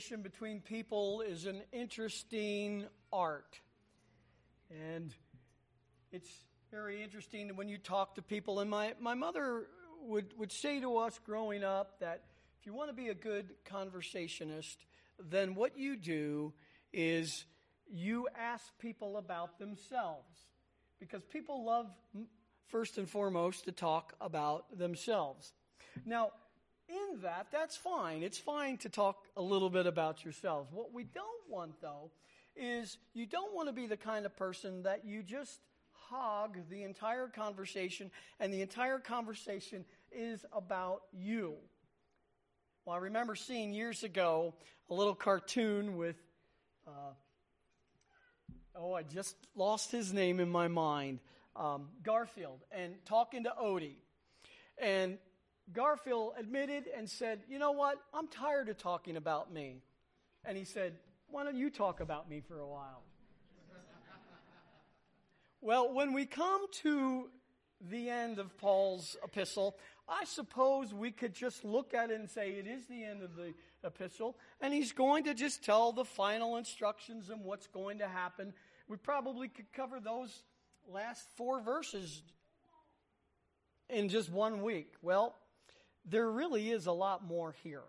conversation between people is an interesting art. And it's very interesting when you talk to people. And my, my mother would, would say to us growing up that if you want to be a good conversationist, then what you do is you ask people about themselves. Because people love, first and foremost, to talk about themselves. Now, in that, that's fine. It's fine to talk a little bit about yourselves. What we don't want, though, is you don't want to be the kind of person that you just hog the entire conversation, and the entire conversation is about you. Well, I remember seeing years ago a little cartoon with, uh, oh, I just lost his name in my mind, um, Garfield, and talking to Odie. And Garfield admitted and said, You know what? I'm tired of talking about me. And he said, Why don't you talk about me for a while? well, when we come to the end of Paul's epistle, I suppose we could just look at it and say it is the end of the epistle, and he's going to just tell the final instructions and what's going to happen. We probably could cover those last four verses in just one week. Well, there really is a lot more here.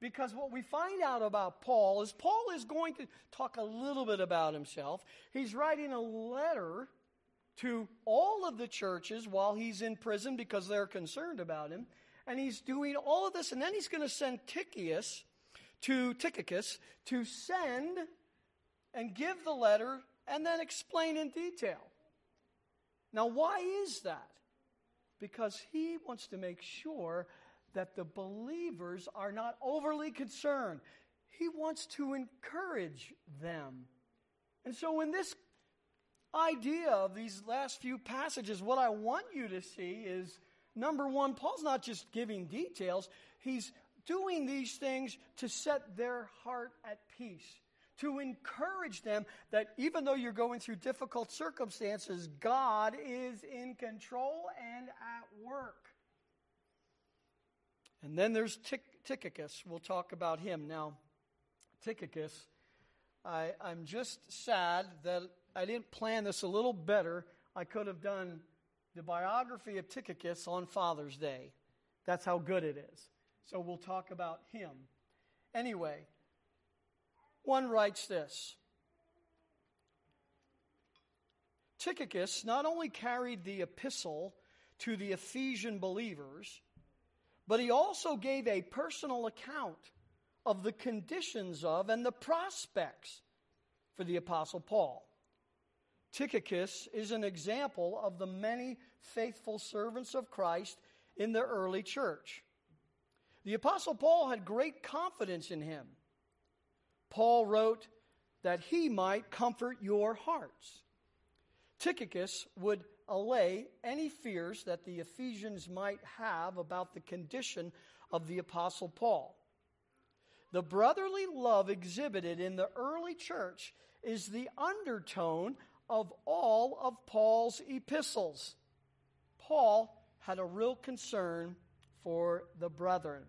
Because what we find out about Paul is Paul is going to talk a little bit about himself. He's writing a letter to all of the churches while he's in prison because they're concerned about him. And he's doing all of this, and then he's going to send Tychicus to Tychicus to send and give the letter and then explain in detail. Now, why is that? Because he wants to make sure that the believers are not overly concerned. He wants to encourage them. And so, in this idea of these last few passages, what I want you to see is number one, Paul's not just giving details, he's doing these things to set their heart at peace to encourage them that even though you're going through difficult circumstances, God is in control and at work. And then there's Tychicus. We'll talk about him. Now, Tychicus, I, I'm just sad that I didn't plan this a little better. I could have done the biography of Tychicus on Father's Day. That's how good it is. So we'll talk about him. Anyway, one writes this Tychicus not only carried the epistle to the Ephesian believers, but he also gave a personal account of the conditions of and the prospects for the Apostle Paul. Tychicus is an example of the many faithful servants of Christ in the early church. The Apostle Paul had great confidence in him Paul wrote that he might comfort your hearts. Tychicus would allay any fears that the Ephesians might have about the condition of the Apostle Paul. The brotherly love exhibited in the early church is the undertone of all of Paul's epistles. Paul had a real concern for the brethren.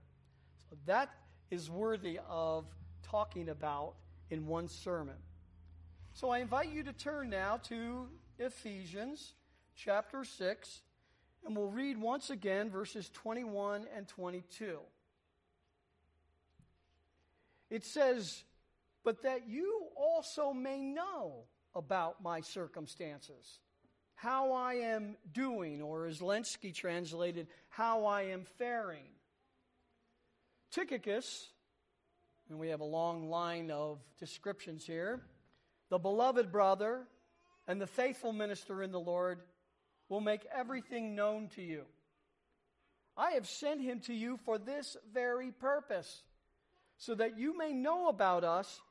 So that is worthy of talking about in one sermon. So I invite you to turn now to Ephesians chapter 6, and we'll read once again verses 21 and 22. It says, But that you also may know about my circumstances, how I am doing, or as Lenski translated, how I am faring. Tychicus, and we have a long line of descriptions here. The beloved brother and the faithful minister in the Lord will make everything known to you. I have sent him to you for this very purpose, so that you may know about us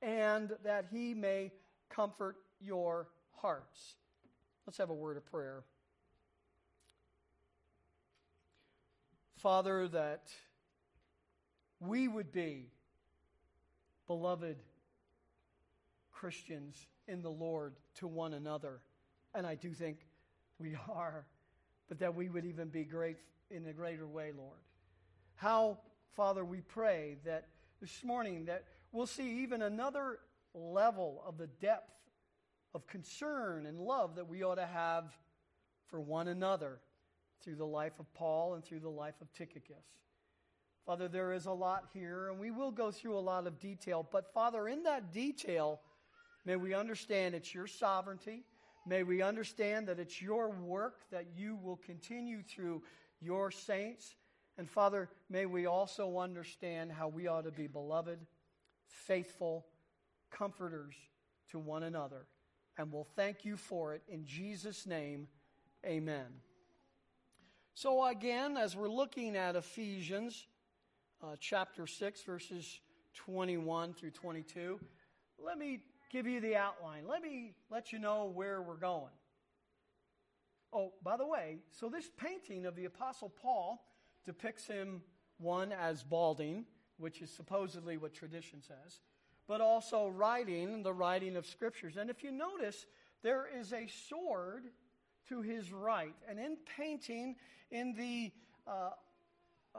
and that he may comfort your hearts. Let's have a word of prayer. Father, that we would be beloved Christians in the Lord to one another. And I do think we are, but that we would even be great in a greater way, Lord. How, Father, we pray that this morning that we'll see even another level of the depth of concern and love that we ought to have for one another through the life of Paul and through the life of Tychicus. Father, there is a lot here, and we will go through a lot of detail. But, Father, in that detail, may we understand it's your sovereignty. May we understand that it's your work that you will continue through your saints. And, Father, may we also understand how we ought to be beloved, faithful, comforters to one another. And we'll thank you for it. In Jesus' name, amen. So, again, as we're looking at Ephesians uh, chapter 6, verses 21 through 22, let me give you the outline. Let me let you know where we're going. Oh, by the way, so this painting of the Apostle Paul depicts him, one, as balding, which is supposedly what tradition says but also writing the writing of scriptures. And if you notice, there is a sword to his right. And in painting, in the uh, uh,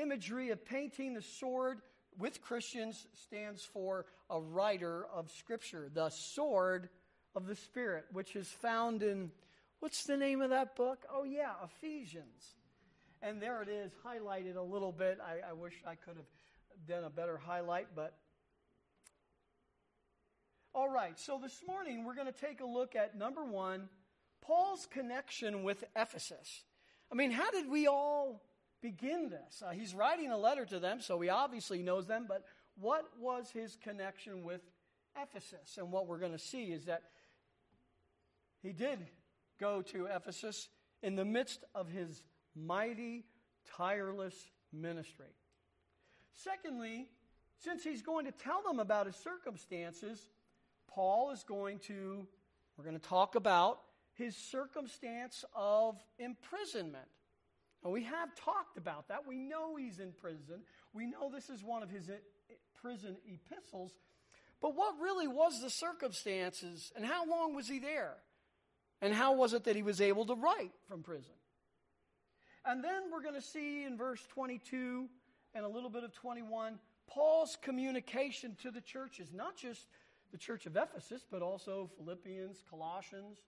imagery of painting, the sword with Christians stands for a writer of Scripture, the sword of the Spirit, which is found in, what's the name of that book? Oh, yeah, Ephesians. And there it is, highlighted a little bit. I, I wish I could have done a better highlight, but all right, so this morning we're going to take a look at number one, Paul's connection with Ephesus. I mean, how did we all begin this? Uh, he's writing a letter to them, so he obviously knows them, but what was his connection with Ephesus? And what we're going to see is that he did go to Ephesus in the midst of his mighty, tireless ministry. Secondly, since he's going to tell them about his circumstances, Paul is going to, we're going to talk about his circumstance of imprisonment. And we have talked about that. We know he's in prison. We know this is one of his prison epistles. But what really was the circumstances and how long was he there? And how was it that he was able to write from prison? And then we're going to see in verse 22 and a little bit of 21 Paul's communication to the churches, not just the church of Ephesus, but also Philippians, Colossians.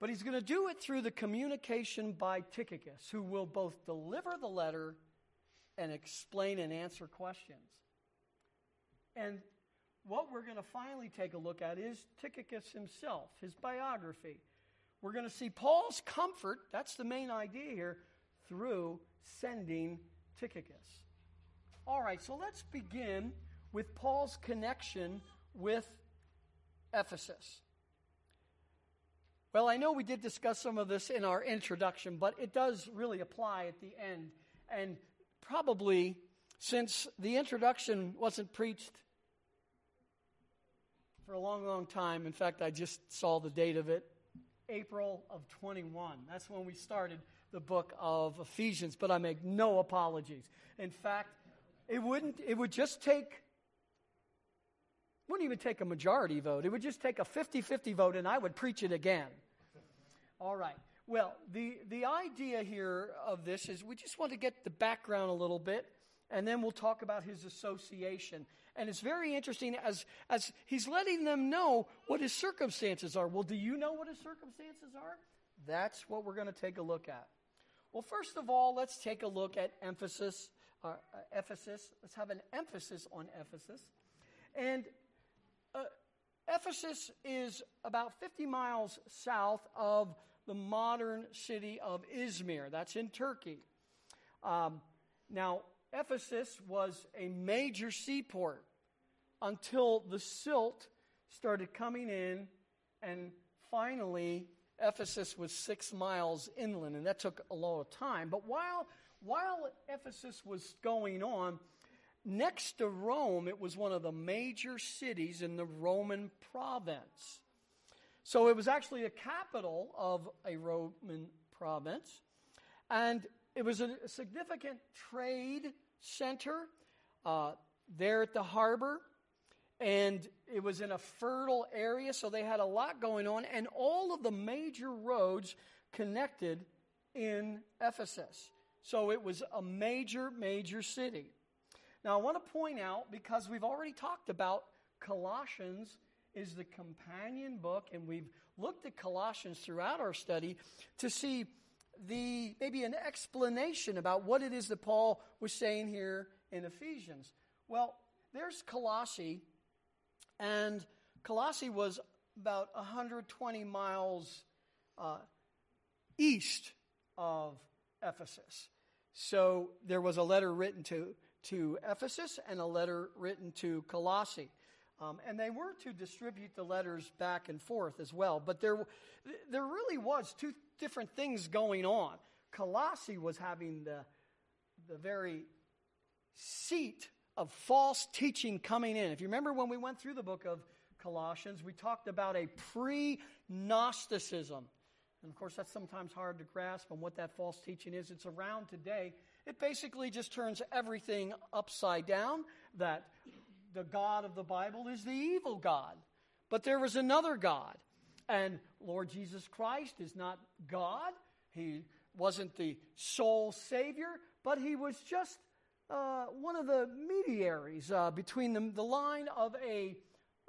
But he's going to do it through the communication by Tychicus, who will both deliver the letter and explain and answer questions. And what we're going to finally take a look at is Tychicus himself, his biography. We're going to see Paul's comfort, that's the main idea here, through sending Tychicus. All right, so let's begin with Paul's connection with Ephesus. Well, I know we did discuss some of this in our introduction, but it does really apply at the end. And probably since the introduction wasn't preached for a long, long time, in fact, I just saw the date of it April of 21. That's when we started the book of Ephesians, but I make no apologies. In fact, it wouldn't, it would just take wouldn't even take a majority vote. It would just take a 50 50 vote, and I would preach it again. All right. Well, the, the idea here of this is we just want to get the background a little bit, and then we'll talk about his association. And it's very interesting as, as he's letting them know what his circumstances are. Well, do you know what his circumstances are? That's what we're going to take a look at. Well, first of all, let's take a look at emphasis, uh, Ephesus. Let's have an emphasis on Ephesus. And uh, Ephesus is about 50 miles south of the modern city of Izmir. That's in Turkey. Um, now, Ephesus was a major seaport until the silt started coming in, and finally, Ephesus was six miles inland, and that took a lot of time. But while, while Ephesus was going on, Next to Rome, it was one of the major cities in the Roman province. So it was actually the capital of a Roman province. And it was a significant trade center uh, there at the harbor. And it was in a fertile area, so they had a lot going on. And all of the major roads connected in Ephesus. So it was a major, major city. Now, I want to point out, because we've already talked about Colossians is the companion book, and we've looked at Colossians throughout our study to see the maybe an explanation about what it is that Paul was saying here in Ephesians. Well, there's Colossae, and Colossae was about 120 miles uh, east of Ephesus. So there was a letter written to, to Ephesus and a letter written to Colossae. Um, and they were to distribute the letters back and forth as well. But there, there really was two different things going on. Colossae was having the, the very seat of false teaching coming in. If you remember when we went through the book of Colossians, we talked about a pre Gnosticism. And of course, that's sometimes hard to grasp on what that false teaching is. It's around today. It basically just turns everything upside down, that the God of the Bible is the evil God. But there was another God. And Lord Jesus Christ is not God. He wasn't the sole Savior, but he was just uh, one of the mediaries uh, between the, the line of a,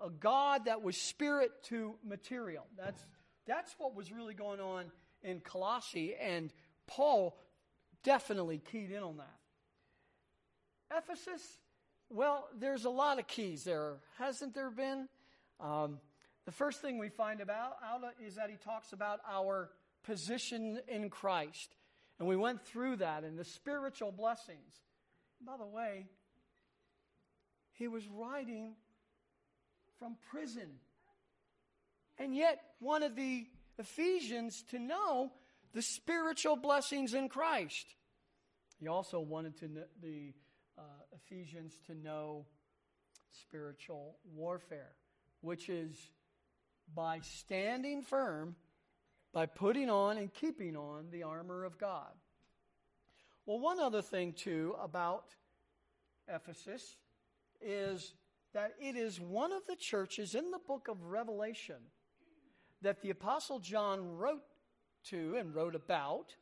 a God that was spirit to material. That's, that's what was really going on in Colossae, and Paul definitely keyed in on that. Ephesus well, there's a lot of keys there, hasn't there been? Um, the first thing we find about out is that he talks about our position in Christ. And we went through that and the spiritual blessings. By the way, he was writing from prison. And yet wanted the Ephesians to know the spiritual blessings in Christ. He also wanted to the uh, Ephesians to know spiritual warfare, which is by standing firm, by putting on and keeping on the armor of God. Well, one other thing, too, about Ephesus is that it is one of the churches in the book of Revelation that the Apostle John wrote to and wrote about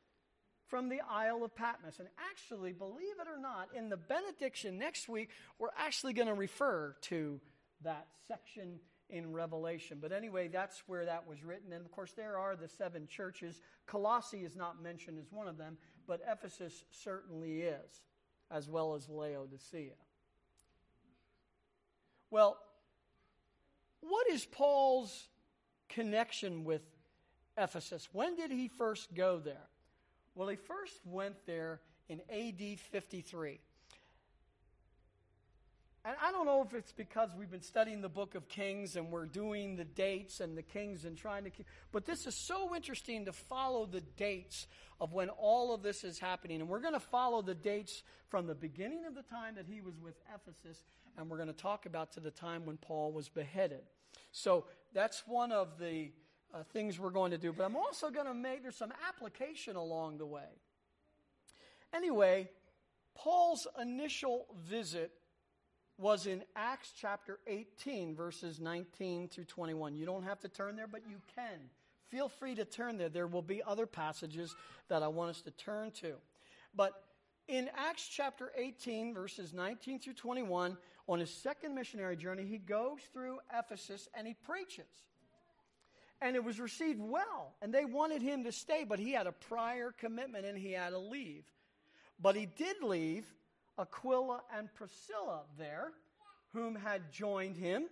from the Isle of Patmos. And actually, believe it or not, in the benediction next week, we're actually going to refer to that section in Revelation. But anyway, that's where that was written. And of course, there are the seven churches. Colossae is not mentioned as one of them, but Ephesus certainly is, as well as Laodicea. Well, what is Paul's connection with Ephesus? When did he first go there? Well, he first went there in AD 53. And I don't know if it's because we've been studying the book of Kings and we're doing the dates and the kings and trying to keep, but this is so interesting to follow the dates of when all of this is happening. And we're going to follow the dates from the beginning of the time that he was with Ephesus, and we're going to talk about to the time when Paul was beheaded. So that's one of the uh, things we're going to do, but I'm also going to make there's some application along the way. Anyway, Paul's initial visit was in Acts chapter 18, verses 19 through 21. You don't have to turn there, but you can. Feel free to turn there. There will be other passages that I want us to turn to. But in Acts chapter 18, verses 19 through 21, on his second missionary journey, he goes through Ephesus and he preaches and it was received well. And they wanted him to stay, but he had a prior commitment and he had to leave. But he did leave Aquila and Priscilla there, whom had joined him,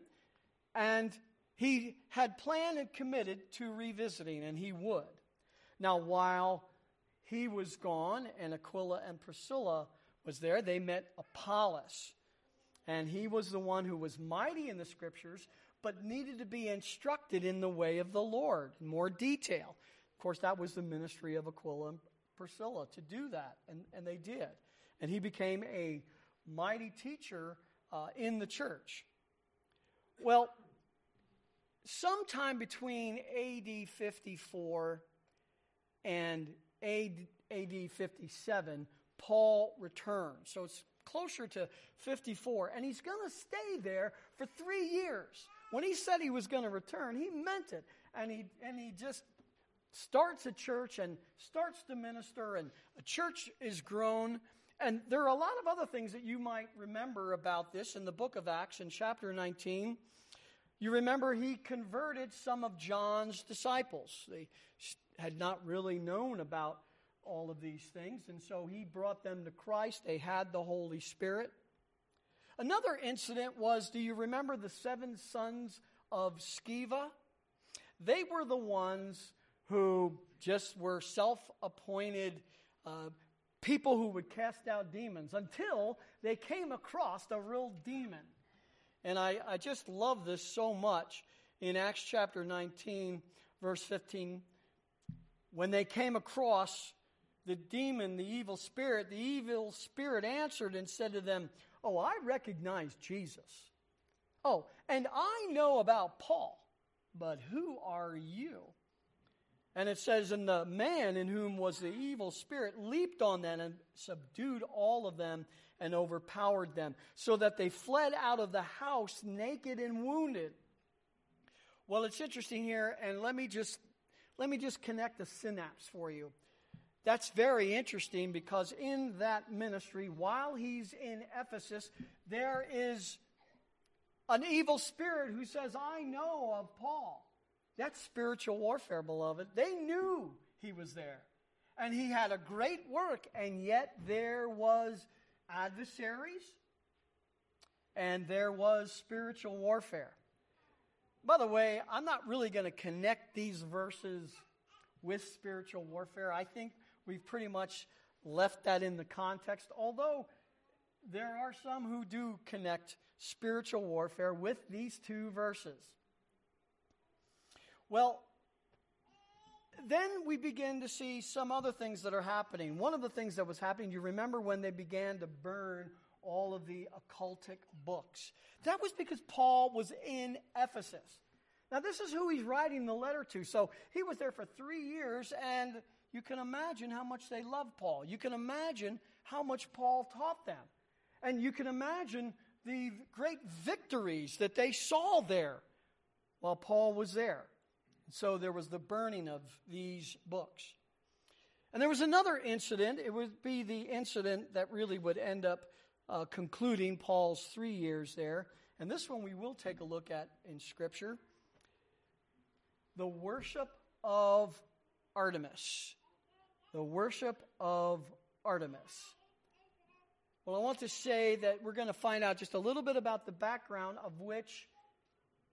and he had planned and committed to revisiting, and he would. Now, while he was gone and Aquila and Priscilla was there, they met Apollos. And he was the one who was mighty in the scriptures, but needed to be instructed in the way of the Lord in more detail. Of course, that was the ministry of Aquila and Priscilla to do that, and, and they did. And he became a mighty teacher uh, in the church. Well, sometime between AD 54 and AD, AD 57, Paul returns. So it's closer to 54, and he's going to stay there for three years. When he said he was going to return, he meant it. And he, and he just starts a church and starts to minister, and a church is grown. And there are a lot of other things that you might remember about this in the book of Acts in chapter 19. You remember he converted some of John's disciples. They had not really known about all of these things, and so he brought them to Christ. They had the Holy Spirit. Another incident was do you remember the seven sons of Sceva? They were the ones who just were self appointed uh, people who would cast out demons until they came across a real demon. And I, I just love this so much in Acts chapter 19, verse 15. When they came across the demon, the evil spirit, the evil spirit answered and said to them, Oh, I recognize Jesus. Oh, and I know about Paul, but who are you? And it says, And the man in whom was the evil spirit leaped on them and subdued all of them and overpowered them, so that they fled out of the house naked and wounded. Well, it's interesting here, and let me just let me just connect the synapse for you. That's very interesting because in that ministry, while he's in Ephesus, there is an evil spirit who says, I know of Paul. That's spiritual warfare, beloved. They knew he was there. And he had a great work, and yet there was adversaries and there was spiritual warfare. By the way, I'm not really going to connect these verses with spiritual warfare. I think we've pretty much left that in the context, although there are some who do connect spiritual warfare with these two verses. Well, then we begin to see some other things that are happening. One of the things that was happening, you remember when they began to burn all of the occultic books. That was because Paul was in Ephesus. Now, this is who he's writing the letter to. So he was there for three years, and you can imagine how much they loved Paul. You can imagine how much Paul taught them. And you can imagine the great victories that they saw there while Paul was there. So there was the burning of these books. And there was another incident. It would be the incident that really would end up uh, concluding Paul's three years there. And this one we will take a look at in Scripture the worship of Artemis. The worship of Artemis. Well, I want to say that we're going to find out just a little bit about the background of which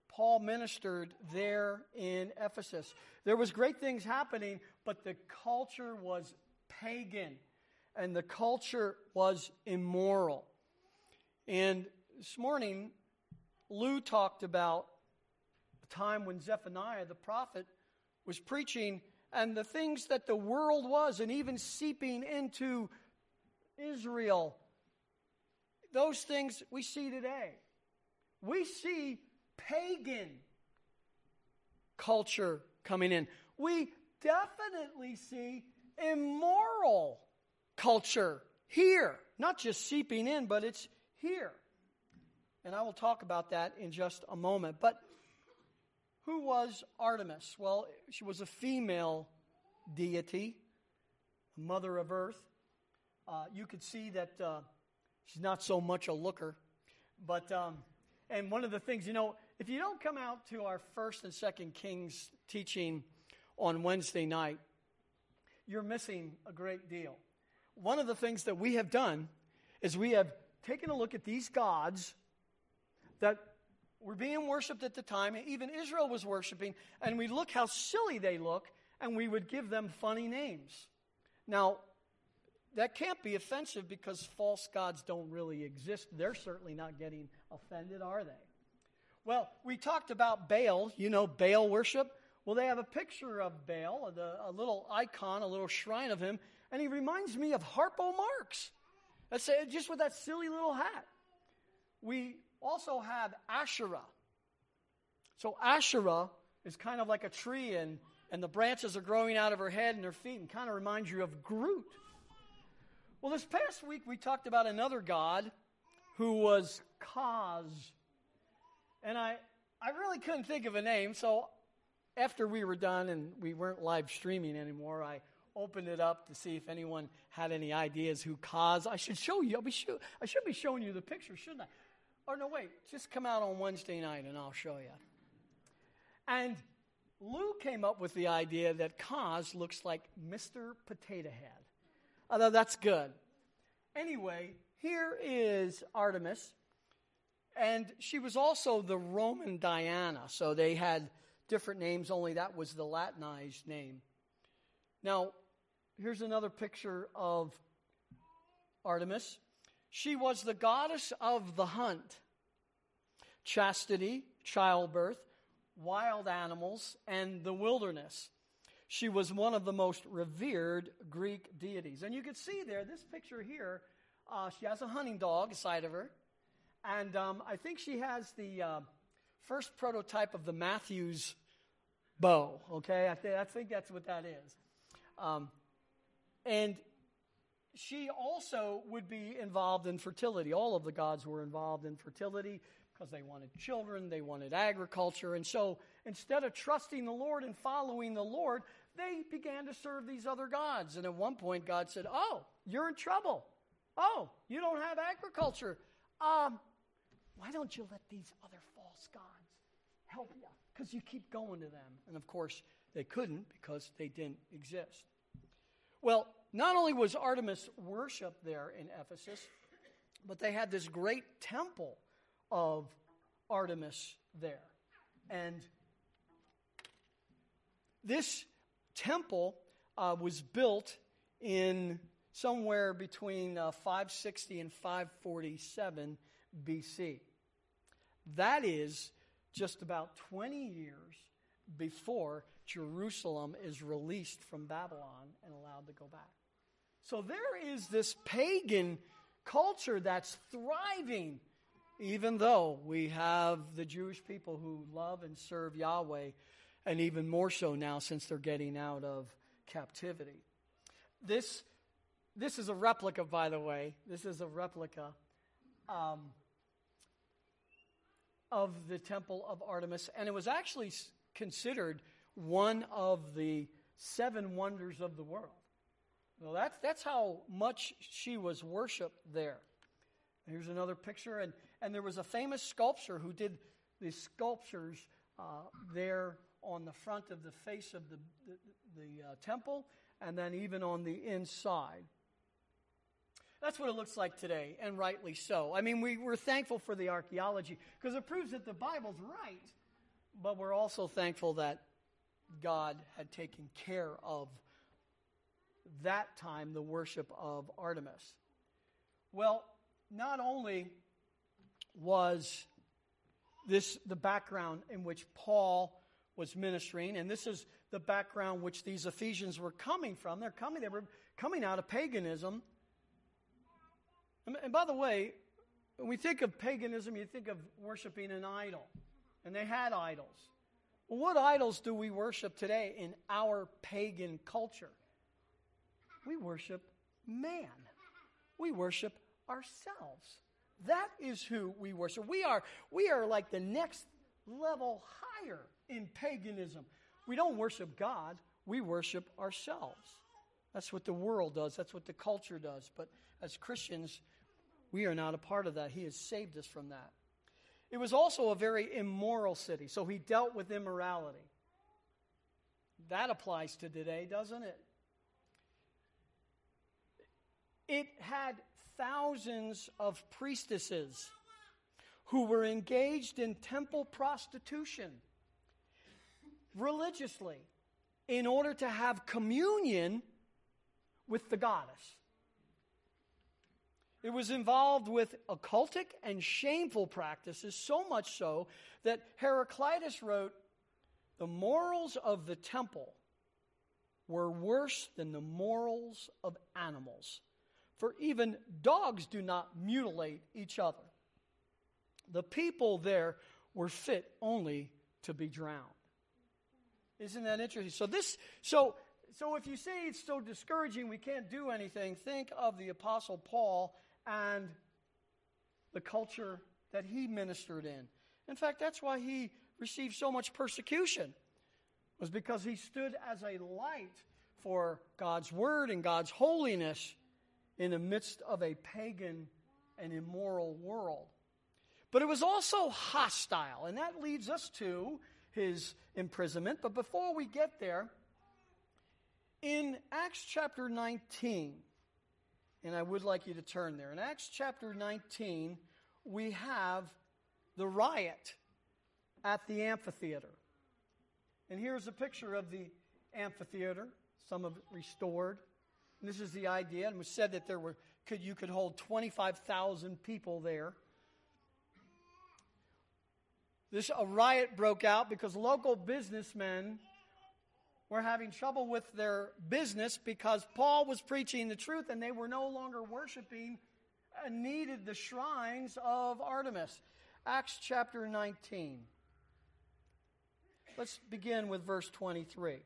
Paul ministered there in Ephesus. There was great things happening, but the culture was pagan and the culture was immoral. And this morning, Lou talked about a time when Zephaniah the prophet was preaching and the things that the world was, and even seeping into Israel. Those things we see today. We see pagan culture coming in. We definitely see immoral culture here. Not just seeping in, but it's here. And I will talk about that in just a moment. But who was Artemis? Well, she was a female deity, mother of earth. Uh, you could see that uh, she's not so much a looker. But, um, and one of the things, you know, if you don't come out to our first and second Kings teaching on Wednesday night, you're missing a great deal. One of the things that we have done is we have taken a look at these gods that were being worshiped at the time, even Israel was worshiping, and we look how silly they look, and we would give them funny names. Now, that can't be offensive because false gods don't really exist. They're certainly not getting offended, are they? Well, we talked about Baal, you know, Baal worship. Well, they have a picture of Baal, a, little icon, a little shrine of him, and he reminds me of Harpo Marx. That's just with that silly little hat. We also have Asherah. So Asherah is kind of like a tree, and, and the branches are growing out of her head and her feet, and kind of reminds you of Groot. Well, this past week we talked about another god who was Kaz. And I, I really couldn't think of a name, so after we were done and we weren't live streaming anymore, I opened it up to see if anyone had any ideas who caused. I should show you. I'll be I should be showing you the picture, shouldn't I? Or no, wait. Just come out on Wednesday night and I'll show you. And Lou came up with the idea that Kaz looks like Mr. Potato Head. Although that's good. Anyway, here is Artemis. And she was also the Roman Diana. So they had different names, only that was the Latinized name. Now, here's another picture of Artemis. She was the goddess of the hunt, chastity, childbirth, wild animals, and the wilderness. She was one of the most revered Greek deities. And you can see there, this picture here, uh, she has a hunting dog beside of her. And um, I think she has the uh, first prototype of the Mathews bow, okay? I, th- I think that's what that is. Um, and she also would be involved in fertility. All of the gods were involved in fertility because they wanted children, they wanted agriculture. And so instead of trusting the Lord and following the Lord, they began to serve these other gods. And at one point, God said, Oh, you're in trouble. Oh, you don't have agriculture. Um, why don't you let these other false gods help you? Because you keep going to them. And of course, they couldn't because they didn't exist. Well, not only was Artemis worshiped there in Ephesus, but they had this great temple of Artemis there. And this temple uh, was built in somewhere between uh, 560 and 547 BC. That is just about 20 years before Jerusalem is released from Babylon and allowed to go back. So there is this pagan culture that's thriving even though we have the Jewish people who love and serve Yahweh, and even more so now since they're getting out of captivity. This, this is a replica, by the way. This is a replica um, of the Temple of Artemis, and it was actually considered one of the seven wonders of the world. Well, that's, that's how much she was worshiped there. Here's another picture, and and there was a famous sculptor who did these sculptures uh, there on the front of the face of the, the, the uh, temple and then even on the inside. That's what it looks like today, and rightly so. I mean, we, we're thankful for the archaeology because it proves that the Bible's right, but we're also thankful that God had taken care of that time the worship of Artemis. Well, not only was this the background in which Paul was ministering, and this is the background which these Ephesians were coming from. They're coming, they were coming out of paganism. And, by the way, when we think of paganism, you think of worshiping an idol. And they had idols. Well, what idols do we worship today in our pagan culture? We worship man. We worship ourselves. That is who we worship. We are, we are like the next level higher in paganism. We don't worship God, we worship ourselves. That's what the world does, that's what the culture does. But as Christians, we are not a part of that. He has saved us from that. It was also a very immoral city, so he dealt with immorality. That applies to today, doesn't it? It had thousands of priestesses who were engaged in temple prostitution religiously in order to have communion with the goddess. It was involved with occultic and shameful practices, so much so that Heraclitus wrote, The morals of the temple were worse than the morals of animals for even dogs do not mutilate each other. The people there were fit only to be drowned. Isn't that interesting? So this so so if you say it's so discouraging we can't do anything, think of the apostle Paul and the culture that he ministered in. In fact, that's why he received so much persecution was because he stood as a light for God's word and God's holiness in the midst of a pagan and immoral world. But it was also hostile, and that leads us to his imprisonment. But before we get there, in Acts chapter 19, and I would like you to turn there. In Acts chapter 19, we have the riot at the amphitheater. And here's a picture of the amphitheater, some of it restored. And this is the idea, and was said that there were could you could hold 25,000 people there. This a riot broke out because local businessmen were having trouble with their business because Paul was preaching the truth and they were no longer worshiping and needed the shrines of Artemis. Acts chapter 19. Let's begin with verse 23.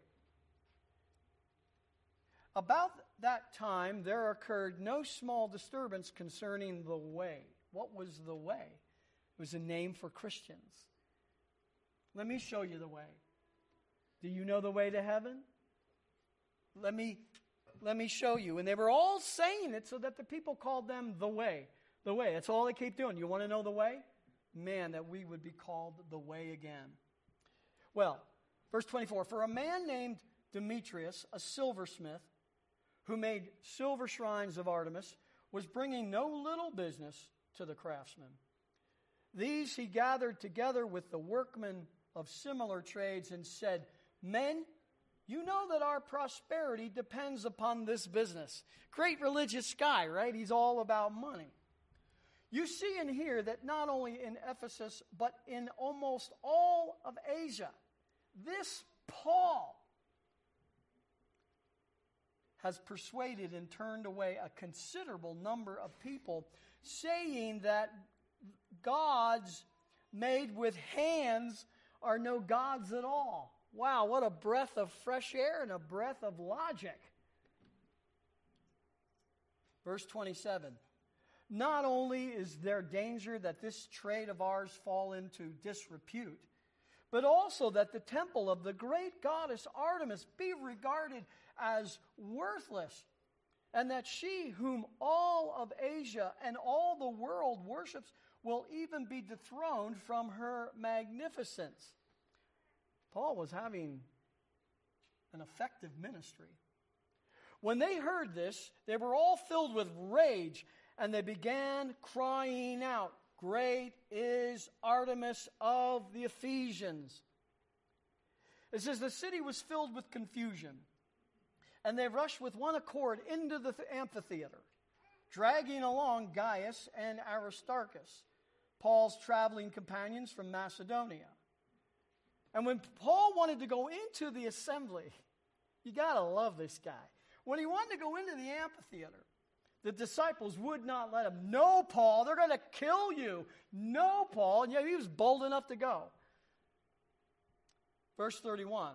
About that time, there occurred no small disturbance concerning the way. What was the way? It was a name for Christians. Let me show you the way. Do you know the way to heaven? Let me, let me show you. And they were all saying it so that the people called them the way. The way. That's all they keep doing. You want to know the way? Man, that we would be called the way again. Well, verse 24 For a man named Demetrius, a silversmith, who made silver shrines of Artemis, was bringing no little business to the craftsmen. These he gathered together with the workmen of similar trades and said, Men, you know that our prosperity depends upon this business. Great religious guy, right? He's all about money. You see and hear that not only in Ephesus, but in almost all of Asia, this Paul has persuaded and turned away a considerable number of people, saying that gods made with hands are no gods at all. Wow, what a breath of fresh air and a breath of logic. Verse 27 Not only is there danger that this trade of ours fall into disrepute, but also that the temple of the great goddess Artemis be regarded as worthless, and that she, whom all of Asia and all the world worships, will even be dethroned from her magnificence. Paul was having an effective ministry. When they heard this, they were all filled with rage and they began crying out, Great is Artemis of the Ephesians. It says the city was filled with confusion, and they rushed with one accord into the amphitheater, dragging along Gaius and Aristarchus, Paul's traveling companions from Macedonia. And when Paul wanted to go into the assembly, you got to love this guy. When he wanted to go into the amphitheater, the disciples would not let him. No, Paul, they're going to kill you. No, Paul. And yet he was bold enough to go. Verse 31.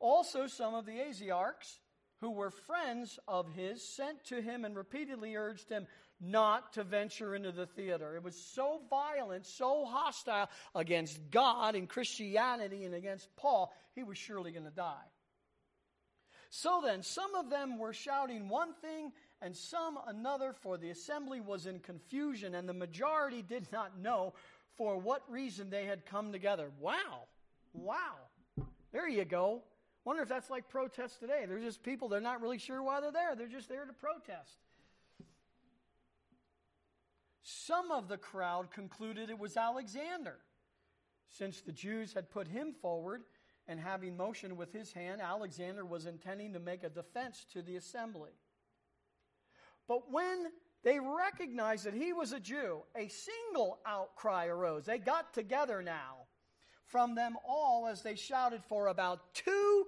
Also, some of the Asiarchs who were friends of his sent to him and repeatedly urged him not to venture into the theater. It was so violent, so hostile against God and Christianity and against Paul, he was surely going to die. So then, some of them were shouting one thing and some another, for the assembly was in confusion, and the majority did not know for what reason they had come together. Wow. Wow. There you go. Wonder if that's like protests today. They're just people, they're not really sure why they're there. They're just there to protest. Some of the crowd concluded it was Alexander, since the Jews had put him forward, and having motioned with his hand, Alexander was intending to make a defense to the assembly. But when they recognized that he was a Jew, a single outcry arose. They got together now from them all as they shouted for about two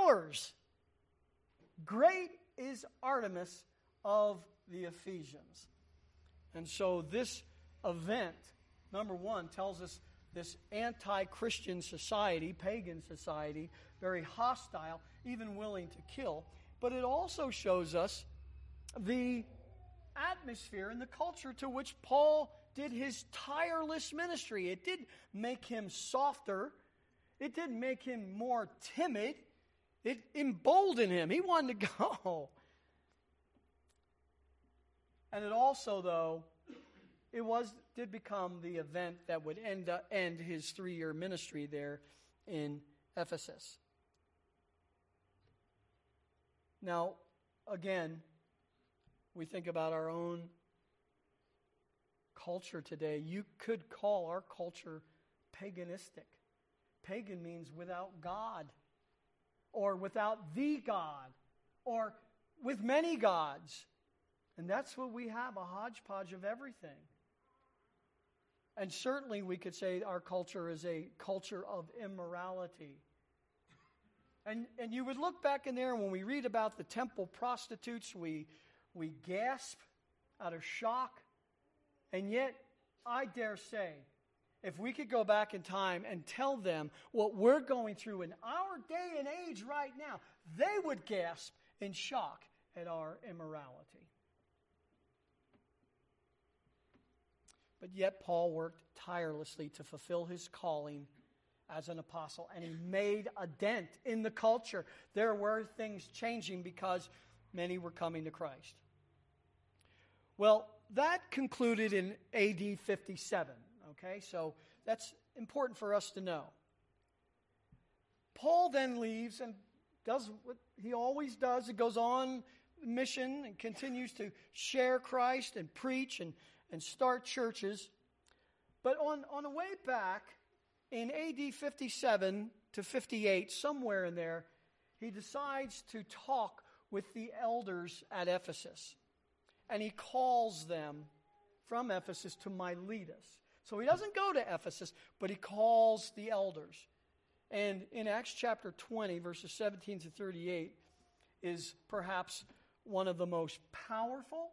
hours Great is Artemis of the Ephesians. And so this event, number one, tells us this anti Christian society, pagan society, very hostile, even willing to kill. But it also shows us the atmosphere and the culture to which Paul did his tireless ministry. It did make him softer, it did make him more timid, It emboldened him. He wanted to go. And it also, though, it was did become the event that would end uh, end his three year ministry there in Ephesus. Now, again, we think about our own culture today. You could call our culture paganistic. Pagan means without God, or without the God, or with many gods. And that's what we have a hodgepodge of everything. And certainly we could say our culture is a culture of immorality. And, and you would look back in there, when we read about the temple prostitutes, we, we gasp out of shock. And yet, I dare say, if we could go back in time and tell them what we're going through in our day and age right now, they would gasp in shock at our immorality. But yet, Paul worked tirelessly to fulfill his calling as an apostle, and he made a dent in the culture. There were things changing because many were coming to Christ. Well, that concluded in AD 57. Okay, so that's important for us to know. Paul then leaves and does what he always does. He goes on mission and continues to share Christ and preach and and start churches. But on, on the way back, in AD 57 to 58, somewhere in there, he decides to talk with the elders at Ephesus. And he calls them from Ephesus to Miletus. So he doesn't go to Ephesus, but he calls the elders. And in Acts chapter 20, verses 17 to 38, is perhaps one of the most powerful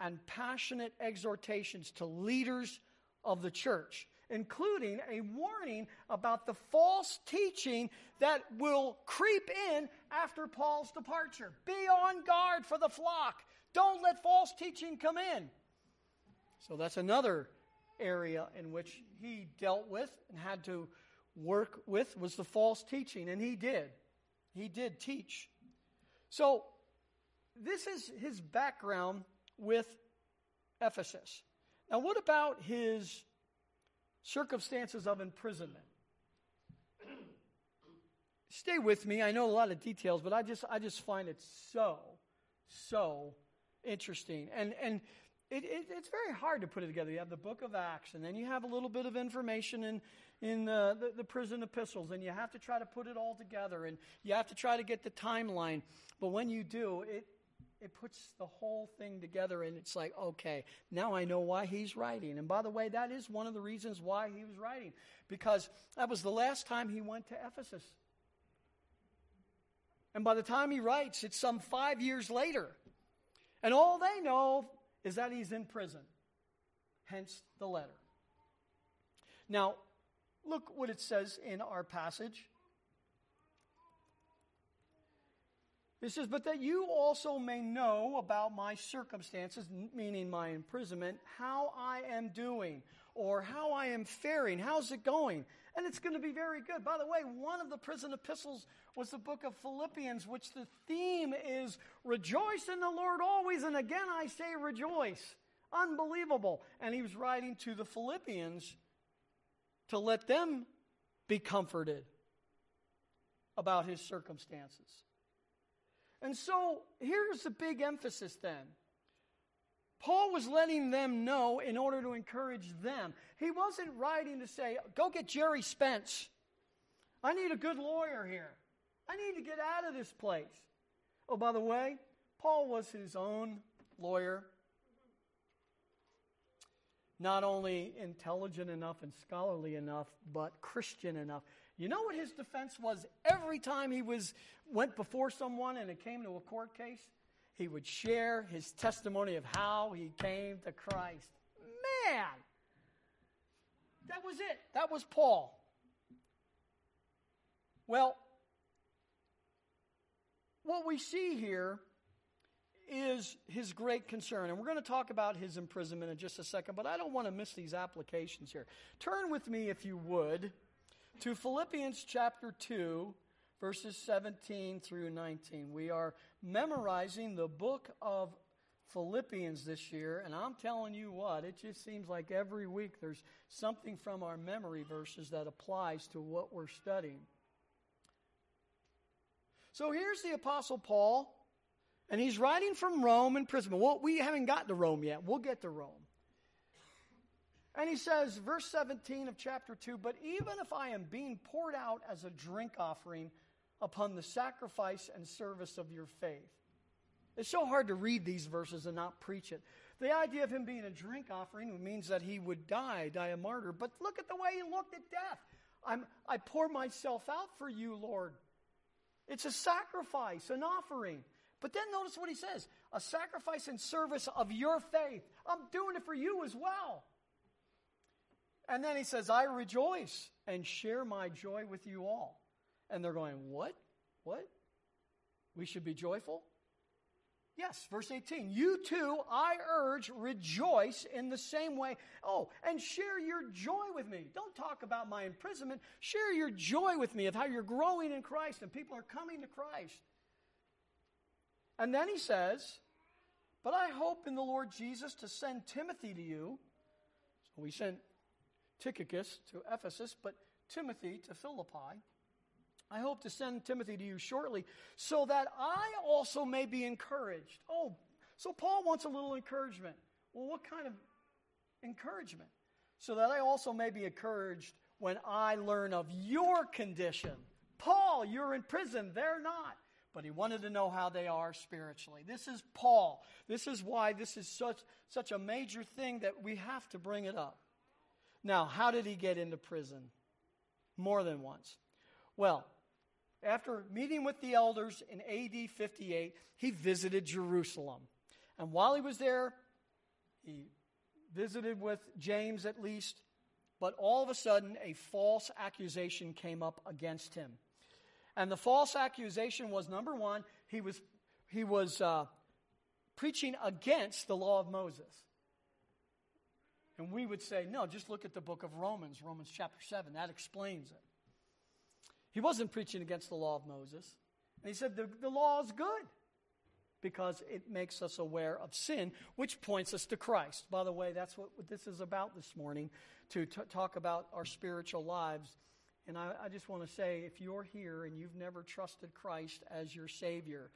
and passionate exhortations to leaders of the church, including a warning about the false teaching that will creep in after Paul's departure. Be on guard for the flock. Don't let false teaching come in. So that's another area in which he dealt with and had to work with was the false teaching and he did. He did teach. So this is his background with Ephesus. Now, what about his circumstances of imprisonment? Stay with me. I know a lot of details, but I just I just find it so so interesting. And and it, it, it's very hard to put it together. You have the book of Acts, and then you have a little bit of information in, in the, the prison epistles, and you have to try to put it all together, and you have to try to get the timeline. But when you do, it, it puts the whole thing together and it's like, okay, now I know why he's writing. And by the way, that is one of the reasons why he was writing, because that was the last time he went to Ephesus. And by the time he writes, it's some five years later. And all they know is that he's in prison. Hence the letter. Now, look what it says in our passage. It says, But that you also may know about my circumstances, meaning my imprisonment, how I am doing, or how I am faring. How's it going? And it's going to be very good. By the way, one of the prison epistles was the book of Philippians, which the theme is rejoice in the Lord always. And again, I say rejoice. Unbelievable. And he was writing to the Philippians to let them be comforted about his circumstances. And so here's the big emphasis then. Paul was letting them know in order to encourage them. He wasn't writing to say, go get Gerry Spence. I need a good lawyer here. I need to get out of this place. Oh, by the way, Paul was his own lawyer. Not only intelligent enough and scholarly enough, but Christian enough. You know what his defense was every time he was went before someone and it came to a court case? He would share his testimony of how he came to Christ. Man, that was it. That was Paul. Well, what we see here is his great concern. And we're going to talk about his imprisonment in just a second, but I don't want to miss these applications here. Turn with me, if you would, to Philippians chapter 2, verses 17 through 19. We are memorizing the book of Philippians this year, and I'm telling you what, it just seems like every week there's something from our memory verses that applies to what we're studying. So here's the Apostle Paul, and he's writing from Rome in prison. Well, we haven't gotten to Rome yet. We'll get to Rome. And he says, verse 17 of chapter 2 But even if I am being poured out as a drink offering upon the sacrifice and service of your faith. It's so hard to read these verses and not preach it. The idea of him being a drink offering means that he would die, die a martyr. But look at the way he looked at death. I'm, I pour myself out for you, Lord. It's a sacrifice, an offering. But then notice what he says a sacrifice and service of your faith. I'm doing it for you as well. And then he says, I rejoice and share my joy with you all. And they're going, What? What? We should be joyful? Yes, verse 18. You too, I urge, rejoice in the same way. Oh, and share your joy with me. Don't talk about my imprisonment. Share your joy with me of how you're growing in Christ and people are coming to Christ. And then he says, But I hope in the Lord Jesus to send Timothy to you. So we sent Tychicus to Ephesus, but Timothy to Philippi. I hope to send Timothy to you shortly so that I also may be encouraged. Oh, so Paul wants a little encouragement. Well, what kind of encouragement? So that I also may be encouraged when I learn of your condition. Paul, you're in prison, they're not. But he wanted to know how they are spiritually. This is Paul. This is why this is such, such a major thing that we have to bring it up. Now, how did he get into prison? More than once. Well, after meeting with the elders in AD 58, he visited Jerusalem. And while he was there, he visited with James at least, but all of a sudden, a false accusation came up against him. And the false accusation was number one, he was, he was uh, preaching against the law of Moses. And we would say, no, just look at the book of Romans, Romans chapter 7. That explains it. He wasn't preaching against the law of Moses. And he said the, the law is good because it makes us aware of sin, which points us to Christ. By the way, that's what, this is about this morning to t- talk about our spiritual lives. And I, I just want to say if you're here and you've never trusted Christ as your Savior,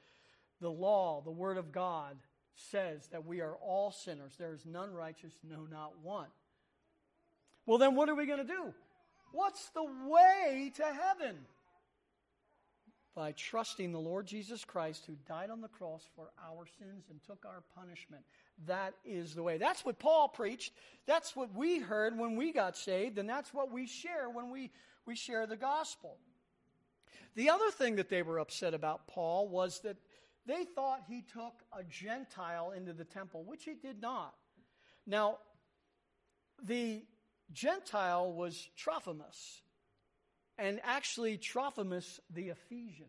the law, the Word of God, says that we are all sinners. There is none righteous, no, not one. Well, then what are we going to do? What's the way to heaven? By trusting the Lord Jesus Christ who died on the cross for our sins and took our punishment. That is the way. That's what Paul preached. That's what we heard when we got saved, and that's what we share when we, we share the gospel. The other thing that they were upset about Paul was that they thought he took a Gentile into the temple, which he did not. Now, the Gentile was Trophimus, and actually Trophimus the Ephesian.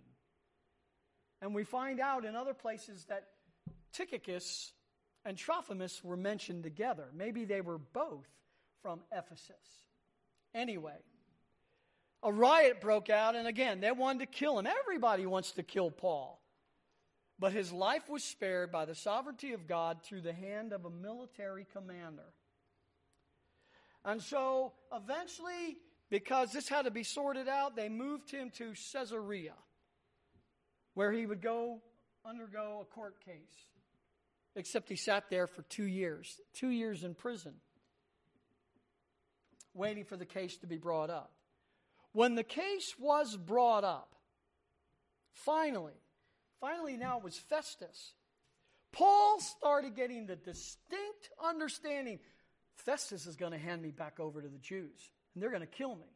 And we find out in other places that Tychicus and Trophimus were mentioned together. Maybe they were both from Ephesus. Anyway, a riot broke out, and again, they wanted to kill him. Everybody wants to kill Paul. But his life was spared by the sovereignty of God through the hand of a military commander. And so eventually, because this had to be sorted out, they moved him to Caesarea, where he would go undergo a court case. Except he sat there for two years, two years in prison, waiting for the case to be brought up. When the case was brought up, finally, finally now it was Festus, Paul started getting the distinct understanding Festus is going to hand me back over to the Jews, and they're going to kill me.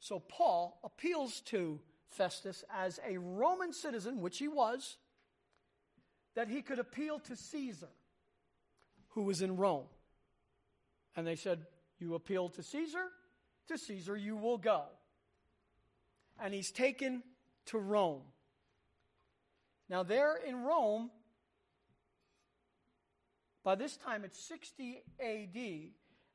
So Paul appeals to Festus as a Roman citizen, which he was, that he could appeal to Caesar, who was in Rome. And they said, You appeal to Caesar? To Caesar you will go. And he's taken to Rome. Now, there in Rome, by this time, it's 60 AD,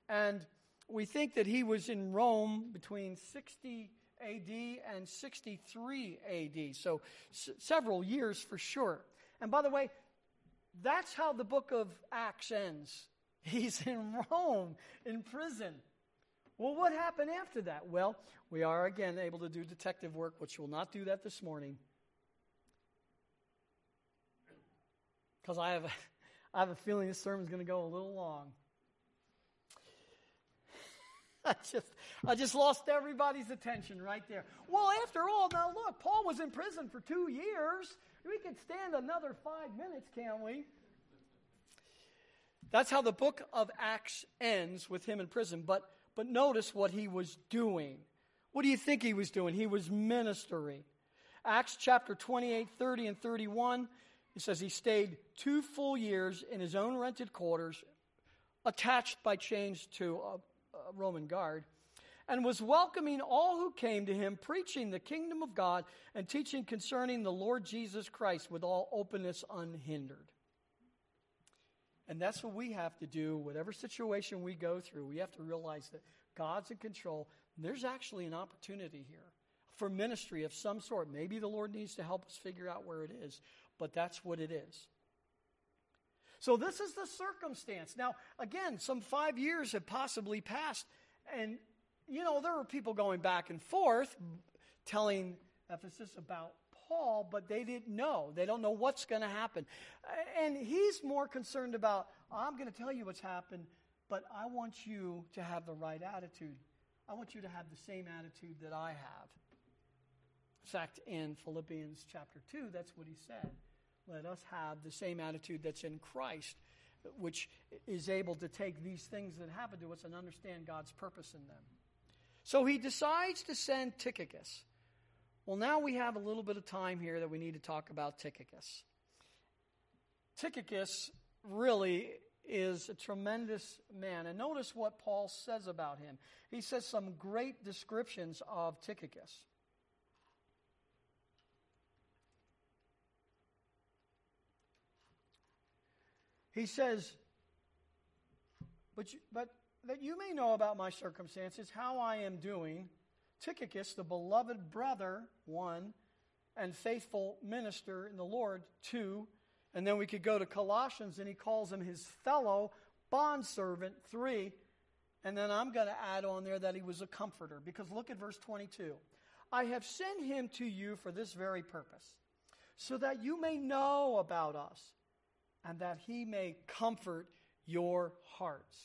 and we think that he was in Rome between 60 AD and 63 AD. So s- several years for sure. And by the way, that's how the book of Acts ends. He's in Rome, in prison. Well, what happened after that? Well, we are again able to do detective work, which we'll not do that this morning. Because I have, I have a feeling this sermon is going to go a little long. I just, I just lost everybody's attention right there. Well, after all, now look, Paul was in prison for two years. We could stand another five minutes, can't we? That's how the book of Acts ends with him in prison. But, but notice what he was doing. What do you think he was doing? He was ministering. Acts chapter 28, 30, and 31, it says he stayed two full years in his own rented quarters, attached by chains to a, a Roman guard, and was welcoming all who came to him, preaching the kingdom of God and teaching concerning the Lord Jesus Christ with all openness unhindered. And that's what we have to do, whatever situation we go through. We have to realize that God's in control. There's actually an opportunity here for ministry of some sort. Maybe the Lord needs to help us figure out where it is, but that's what it is. So, this is the circumstance. Now, again, some five years have possibly passed, and, you know, there were people going back and forth telling Ephesus about Paul, but they didn't know. They don't know what's going to happen. And he's more concerned about, I'm going to tell you what's happened, but I want you to have the right attitude. I want you to have the same attitude that I have. In fact, in Philippians chapter 2, that's what he said. Let us have the same attitude that's in Christ, which is able to take these things that happen to us and understand God's purpose in them. So he decides to send Tychicus. Well, now we have a little bit of time here that we need to talk about Tychicus. Tychicus really is a tremendous man. And notice what Paul says about him. He says some great descriptions of Tychicus. He says, but, you, but that you may know about my circumstances, how I am doing. Tychicus, the beloved brother, one, and faithful minister in the Lord, two. And then we could go to Colossians, and he calls him his fellow bondservant, three. And then I'm going to add on there that he was a comforter, because look at verse 22. I have sent him to you for this very purpose, so that you may know about us, and that he may comfort your hearts.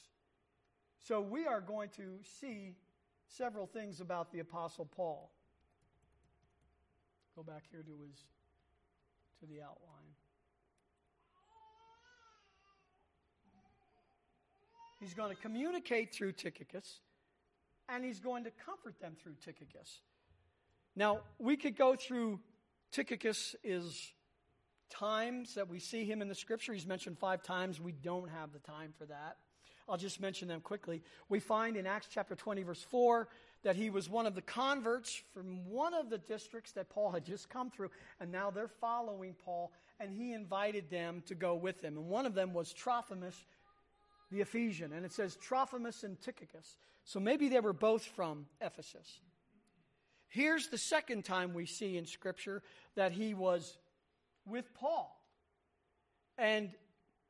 So we are going to see several things about the apostle Paul. Go back here to his to the outline. He's going to communicate through Tychicus and he's going to comfort them through Tychicus. Now, we could go through Tychicus is times that we see him in the scripture. He's mentioned five times. We don't have the time for that. I'll just mention them quickly. We find in Acts chapter 20, verse 4, that he was one of the converts from one of the districts that Paul had just come through, and now they're following Paul, and he invited them to go with him. And one of them was Trophimus, the Ephesian. And it says Trophimus and Tychicus. So maybe they were both from Ephesus. Here's the second time we see in Scripture that he was with Paul. And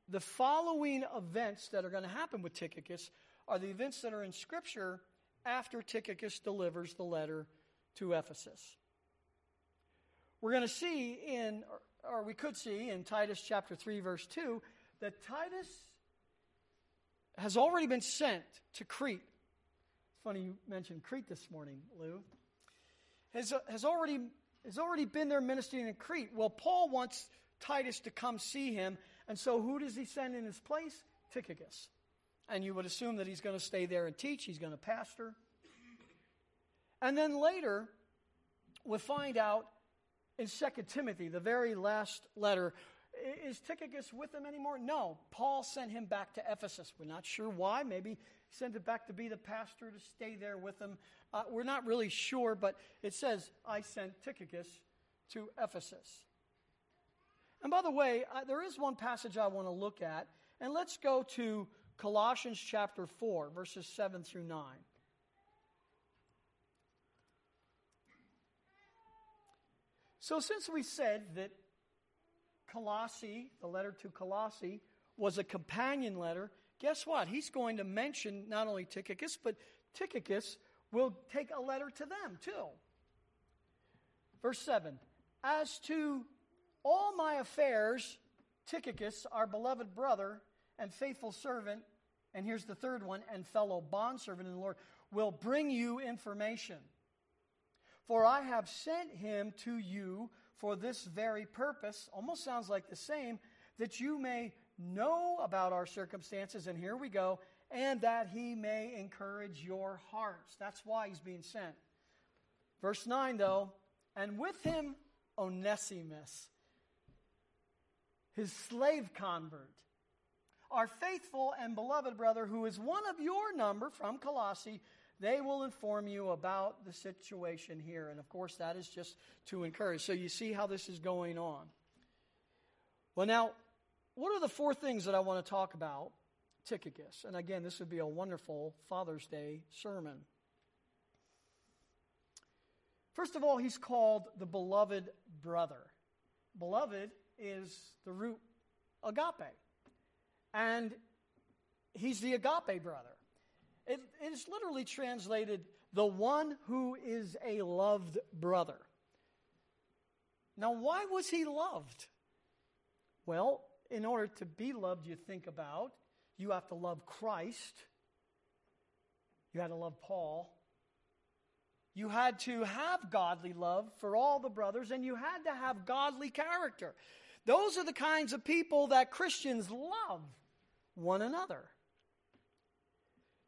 the following events that are going to happen with Tychicus are the events that are in Scripture after Tychicus delivers the letter to Ephesus. We're going to see in, or we could see in Titus chapter 3, verse 2, that Titus has already been sent to Crete. Funny you mentioned Crete this morning, Lou. Has, has, already, has already been there ministering in Crete. Well, Paul wants Titus to come see him and so, who does he send in his place? Tychicus. And you would assume that he's going to stay there and teach, he's going to pastor. And then later, we find out in 2 Timothy, the very last letter, is Tychicus with him anymore? No. Paul sent him back to Ephesus. We're not sure why. Maybe sent it back to be the pastor to stay there with them. Uh, we're not really sure, but it says, I sent Tychicus to Ephesus. And by the way, uh, there is one passage I want to look at, and let's go to Colossians chapter 4, verses 7 through 9. So, since we said that Colossae, the letter to Colossae, was a companion letter, guess what? He's going to mention not only Tychicus, but Tychicus will take a letter to them too. Verse 7 As to all my affairs, Tychicus, our beloved brother and faithful servant, and here's the third one, and fellow bondservant in the Lord, will bring you information. For I have sent him to you for this very purpose. Almost sounds like the same, that you may know about our circumstances, and here we go, and that he may encourage your hearts. That's why he's being sent. Verse 9, though, and with him Onesimus, his slave convert, our faithful and beloved brother, who is one of your number from Colossae, they will inform you about the situation here. And of course, that is just to encourage. So you see how this is going on. Well, now, what are the four things that I want to talk about? Tychicus. And again, this would be a wonderful Father's Day sermon. First of all, he's called the beloved brother. Beloved is the root agape. And he's the agape brother. It, is literally translated the one who is a loved brother. Now, why was he loved? Well, in order to be loved, you think about, you have to love Christ. You had to love Paul. You had to have godly love for all the brothers, and you had to have godly character. Those are the kinds of people that Christians love one another.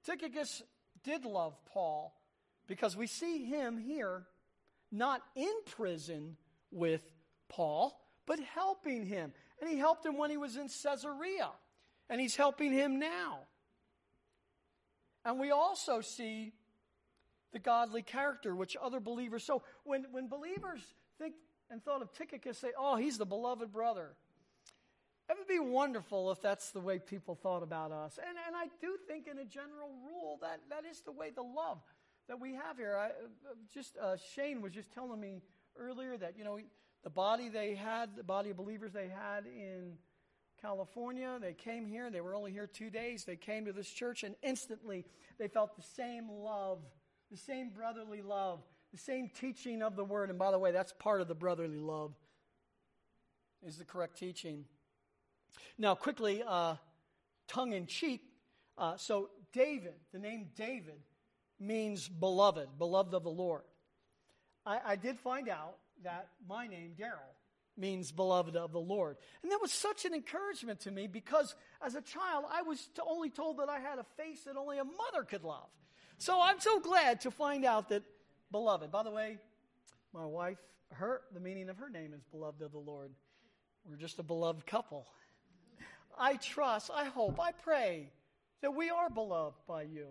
Tychicus did love Paul because we see him here not in prison with Paul, but helping him. And he helped him when he was in Caesarea, and he's helping him now. And we also see the godly character which other believers. So when, when believers think and thought of Tychicus, say, oh, he's the beloved brother. It would be wonderful if that's the way people thought about us. And, and I do think, in a general rule, that that is the way the love that we have here. I, uh, just uh, Shane was just telling me earlier that you know the body they had, the body of believers they had in California, they came here. They were only here two days. They came to this church, and instantly they felt the same love, the same brotherly love, the same teaching of the word. And by the way, that's part of the brotherly love. Is the correct teaching. Now, quickly, uh, tongue in cheek. Uh, so, David, the name David, means beloved, beloved of the Lord. I, I did find out that my name, Daryl, means beloved of the Lord. And that was such an encouragement to me because as a child, I was only told that I had a face that only a mother could love. So I'm so glad to find out that beloved. By the way, my wife, her, the meaning of her name is beloved of the Lord. We're just a beloved couple. I trust, I hope, I pray that we are beloved by you.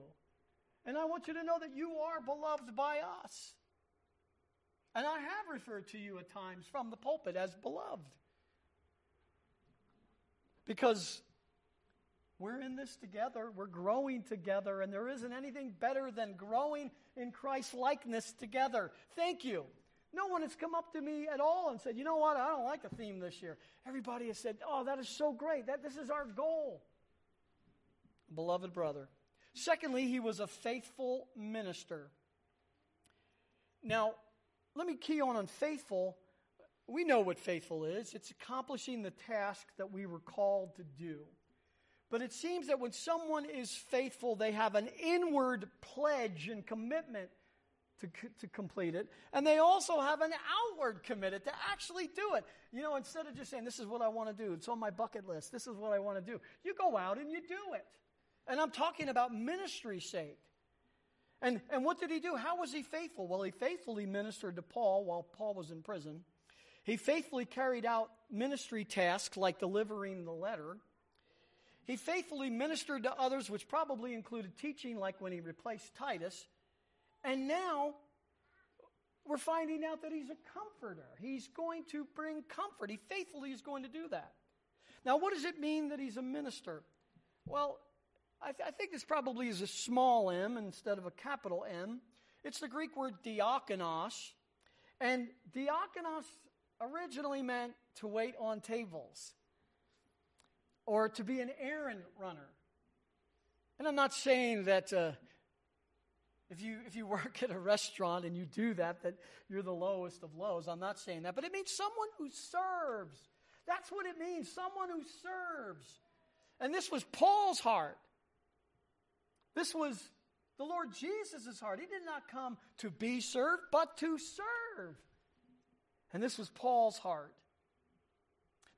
And I want you to know that you are beloved by us. And I have referred to you at times from the pulpit as beloved. Because we're in this together, we're growing together, and there isn't anything better than growing in Christ likeness together. Thank you. No one has come up to me at all and said, you know what, I don't like the theme this year. Everybody has said, oh, that is so great. That, this is our goal. Beloved brother. Secondly, he was a faithful minister. Now, let me key on on faithful. We know what faithful is it's accomplishing the task that we were called to do. But it seems that when someone is faithful, they have an inward pledge and commitment to, to complete it. And they also have an outward committed to actually do it. You know, instead of just saying, this is what I want to do, it's on my bucket list, this is what I want to do, you go out and you do it. And I'm talking about ministry sake. And, and what did he do? How was he faithful? Well, he faithfully ministered to Paul while Paul was in prison. He faithfully carried out ministry tasks like delivering the letter. He faithfully ministered to others, which probably included teaching, like when he replaced Titus. And now we're finding out that he's a comforter. He's going to bring comfort. He faithfully is going to do that. Now, what does it mean that he's a minister? Well, I, th- I think this probably is a small m instead of a capital M. It's the Greek word diakonos. And diakonos originally meant to wait on tables or to be an errand runner. And I'm not saying that uh, if, you, if you work at a restaurant and you do that, that you're the lowest of lows. I'm not saying that. But it means someone who serves. That's what it means someone who serves. And this was Paul's heart. This was the Lord Jesus' heart. He did not come to be served, but to serve. And this was Paul's heart.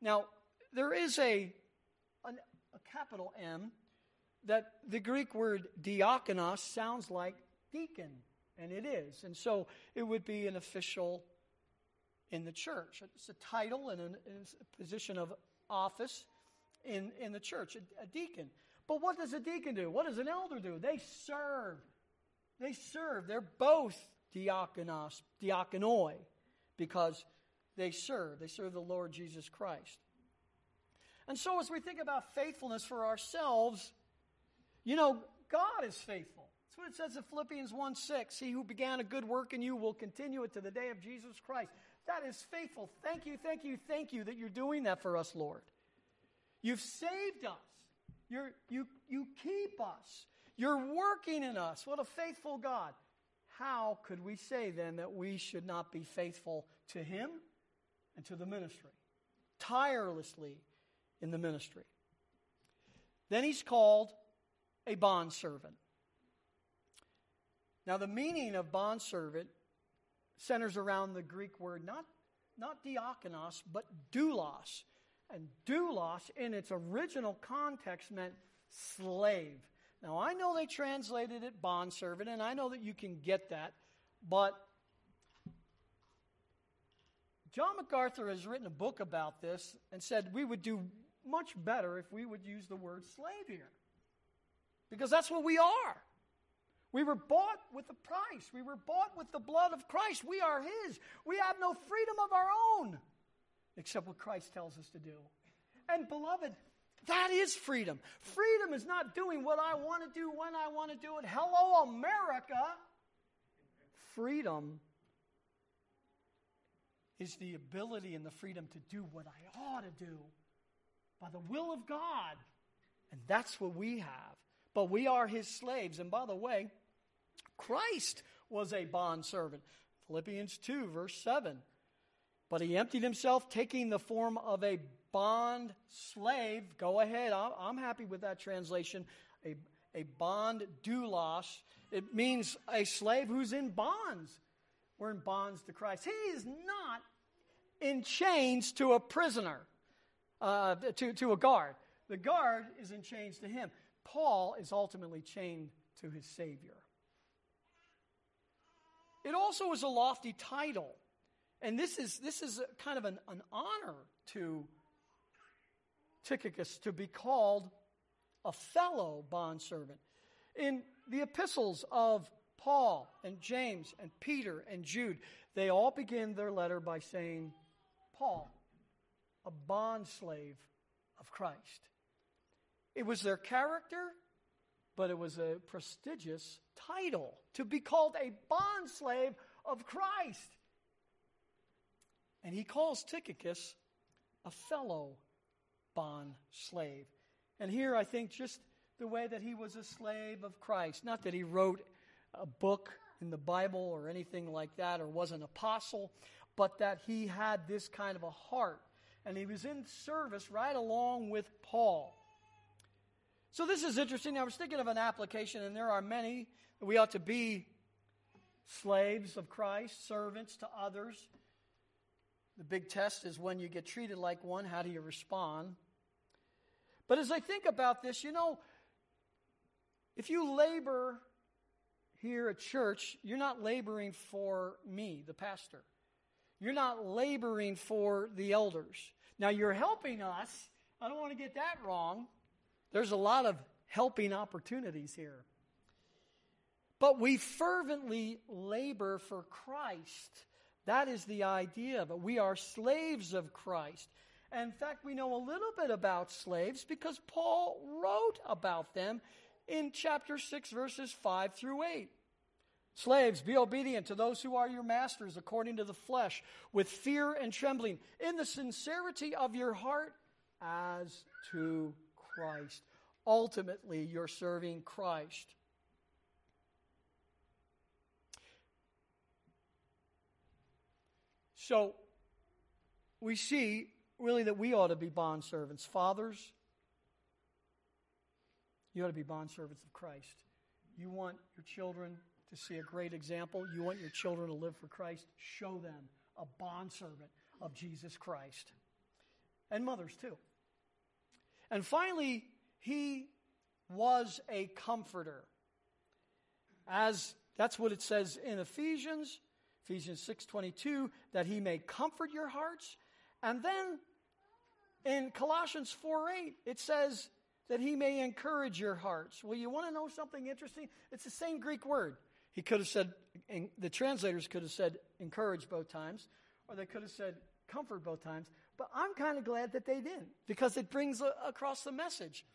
Now, there is a, a, a capital M that the Greek word diakonos sounds like deacon, and it is. And so it would be an official in the church. It's a title and a position of office in, in the church, a, a deacon. But what does a deacon do? What does an elder do? They serve. They serve. They're both diakonos, diakonoi, because they serve. They serve the Lord Jesus Christ. And so, as we think about faithfulness for ourselves, you know, God is faithful. That's what it says in Philippians 1 6. He who began a good work in you will continue it to the day of Jesus Christ. That is faithful. Thank you, thank you, thank you that you're doing that for us, Lord. You've saved us. You're, you, you keep us. You're working in us. What a faithful God. How could we say then that we should not be faithful to Him and to the ministry? Tirelessly in the ministry. Then he's called a bondservant. Now, the meaning of bondservant centers around the Greek word not, not diakonos, but doulos. And doulos, in its original context, meant slave. Now, I know they translated it bondservant, and I know that you can get that, but John MacArthur has written a book about this and said we would do much better if we would use the word slave here. Because that's what we are. We were bought with a price. We were bought with the blood of Christ. We are His. We have no freedom of our own except what Christ tells us to do. And beloved, that is freedom. Freedom is not doing what I want to do when I want to do it. Hello, America. Freedom is the ability and the freedom to do what I ought to do by the will of God. And that's what we have. But we are his slaves. And by the way, Christ was a bondservant. Philippians 2, verse 7. But he emptied himself, taking the form of a bond slave. Go ahead, I'm happy with that translation. A, a bond doulos. It means a slave who's in bonds. We're in bonds to Christ. He is not in chains to a prisoner, uh, to, to a guard. The guard is in chains to him. Paul is ultimately chained to his Savior. It also is a lofty title. And this is, this is kind of an, an honor to Tychicus to be called a fellow bondservant. In the epistles of Paul and James and Peter and Jude, they all begin their letter by saying, Paul, a bondslave of Christ. It was their character, but it was a prestigious title to be called a bondslave of Christ. And he calls Tychicus a fellow bond slave. And here I think just the way that he was a slave of Christ, not that he wrote a book in the Bible or anything like that or was an apostle, but that he had this kind of a heart. And he was in service right along with Paul. So this is interesting. I was thinking of an application, and there are many. We ought to be slaves of Christ, servants to others. The big test is when you get treated like one, how do you respond? But as I think about this, you know, if you labor here at church, you're not laboring for me, the pastor. You're not laboring for the elders. Now, you're helping us. I don't want to get that wrong. There's a lot of helping opportunities here. But we fervently labor for Christ. That is the idea But We are slaves of Christ. And in fact, we know a little bit about slaves because Paul wrote about them in chapter 6, verses 5 through 8. Slaves, be obedient to those who are your masters according to the flesh, with fear and trembling, in the sincerity of your heart as to Christ. Ultimately, you're serving Christ. So, we see really that we ought to be bondservants. Fathers, you ought to be bondservants of Christ. You want your children to see a great example. You want your children to live for Christ. Show them a bondservant of Jesus Christ. And mothers, too. And finally, he was a comforter. As that's what it says in Ephesians, Ephesians 6:22, that he may comfort your hearts. And then in Colossians 4:8, it says that he may encourage your hearts. Well, you want to know something interesting? It's the same Greek word. He could have said, the translators could have said encourage both times, or they could have said comfort both times. But I'm kind of glad that they didn't because it brings a, across the message.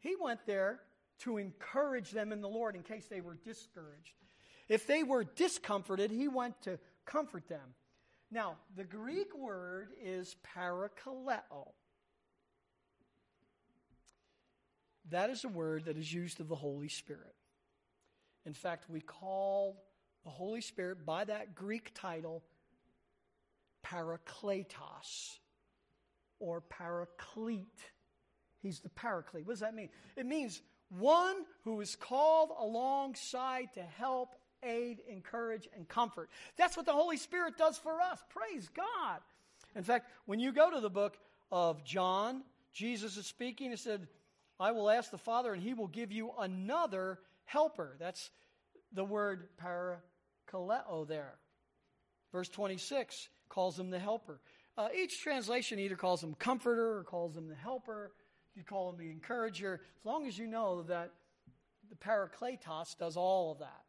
He went there to encourage them in the Lord in case they were discouraged. If they were discomforted, he went to comfort them. Now, the Greek word is parakaleo. That is a word that is used of the Holy Spirit. In fact, we call the Holy Spirit by that Greek title Parakletos or Paraclete. He's the Paraclete. What does that mean? It means one who is called alongside to help, aid, encourage, and comfort. That's what the Holy Spirit does for us. Praise God. In fact, when you go to the book of John, Jesus is speaking. He said, I will ask the Father, and he will give you another helper. That's the word parakaleo there. Verse 26 calls him the helper. Uh, each translation either calls him comforter or calls him the helper. You call him the encourager, as long as you know that the parakletos does all of that.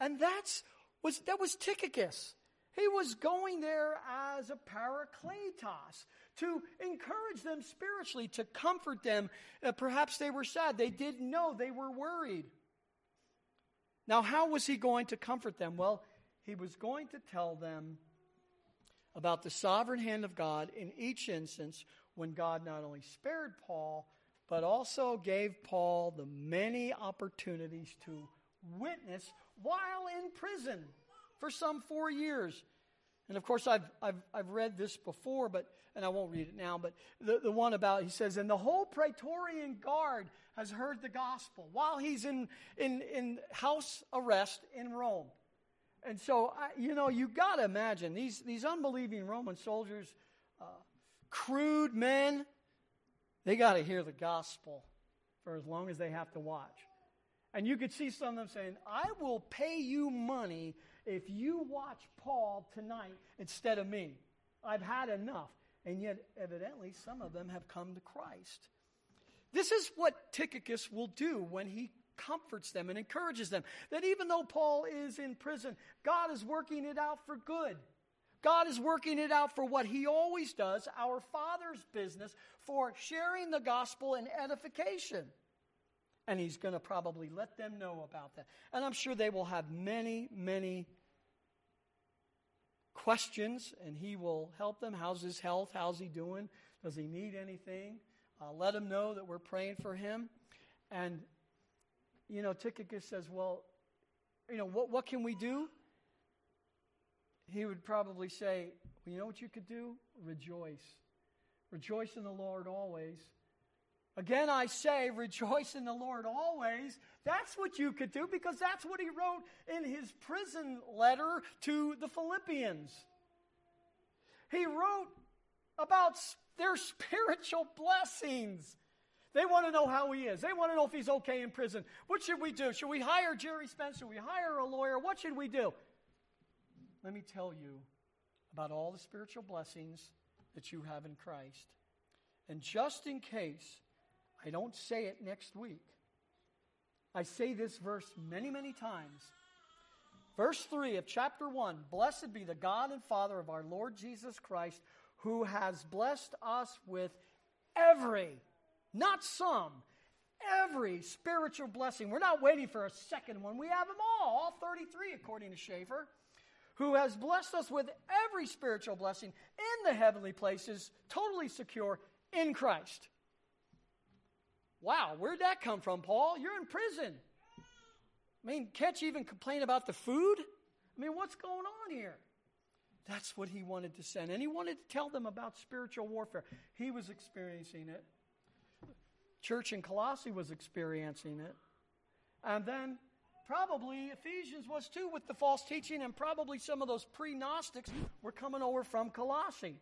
And that's was that was Tychicus. He was going there as a parakletos to encourage them spiritually, to comfort them. Uh, perhaps they were sad. They didn't know. They were worried. Now, how was he going to comfort them? Well, he was going to tell them about the sovereign hand of God in each instance when God not only spared Paul, but also gave Paul the many opportunities to witness while in prison for some four years. And of course, I've, I've, I've read this before, but, and I won't read it now, but the, the one about, he says, and the whole Praetorian Guard has heard the gospel while he's in, in, in house arrest in Rome. And so, I, you know, you got to imagine these, these unbelieving Roman soldiers, uh, crude men, they got to hear the gospel for as long as they have to watch. And you could see some of them saying, I will pay you money if you watch Paul tonight instead of me. I've had enough. And yet, evidently, some of them have come to Christ. This is what Tychicus will do when he comforts them and encourages them. That even though Paul is in prison, God is working it out for good. God is working it out for what he always does, our Father's business, for sharing the gospel and edification. And he's going to probably let them know about that. And I'm sure they will have many, many questions, and he will help them. How's his health? How's he doing? Does he need anything? Uh, let him know that we're praying for him. And, you know, Tychicus says, Well, you know, what, what can we do? He would probably say, well, You know what you could do? Rejoice. Rejoice in the Lord always. Again, I say, rejoice in the Lord always. That's what you could do because that's what he wrote in his prison letter to the Philippians. He wrote about their spiritual blessings. They want to know how he is. They want to know if he's okay in prison. What should we do? Should we hire Jerry Spencer? Should we hire a lawyer? What should we do? Let me tell you about all the spiritual blessings that you have in Christ. And just in case I don't say it next week, I say this verse many, many times. Verse 3 of chapter 1 Blessed be the God and Father of our Lord Jesus Christ who has blessed us with every, not some, every spiritual blessing. We're not waiting for a second one. We have them all, all 33 according to Chafer, who has blessed us with every spiritual blessing in the heavenly places, totally secure in Christ. Wow, where'd that come from, Paul? You're in prison. I mean, can't you even complain about the food? I mean, what's going on here? That's what he wanted to send. And he wanted to tell them about spiritual warfare. He was experiencing it. Church in Colossae was experiencing it. And then probably Ephesians was too with the false teaching, and probably some of those pre Gnostics were coming over from Colossae.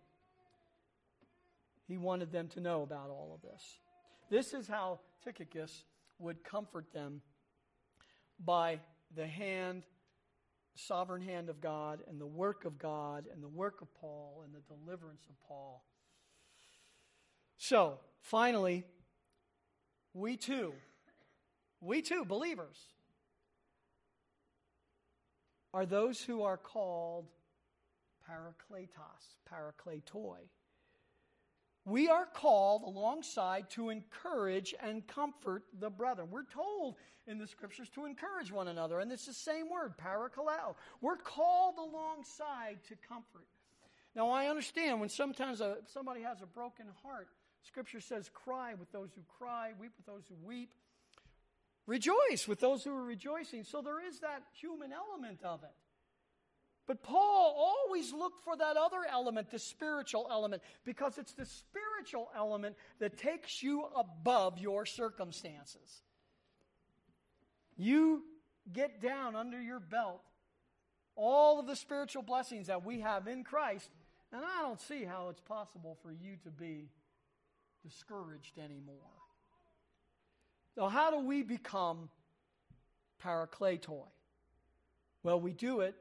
He wanted them to know about all of this. This is how Tychicus would comfort them by the hand sovereign hand of God and the work of God and the work of Paul and the deliverance of Paul. So, finally, we too, we too, believers, are those who are called parakletos, parakletoi. We are called alongside to encourage and comfort the brethren. We're told in the scriptures to encourage one another, and it's the same word, parakaleo. We're called alongside to comfort. Now, I understand when sometimes a, somebody has a broken heart, scripture says, cry with those who cry, weep with those who weep, rejoice with those who are rejoicing. So there is that human element of it. But Paul always looked for that other element, the spiritual element, because it's the spiritual element that takes you above your circumstances. You get down under your belt all of the spiritual blessings that we have in Christ, and I don't see how it's possible for you to be discouraged anymore. So, how do we become parakletoi? Well, we do it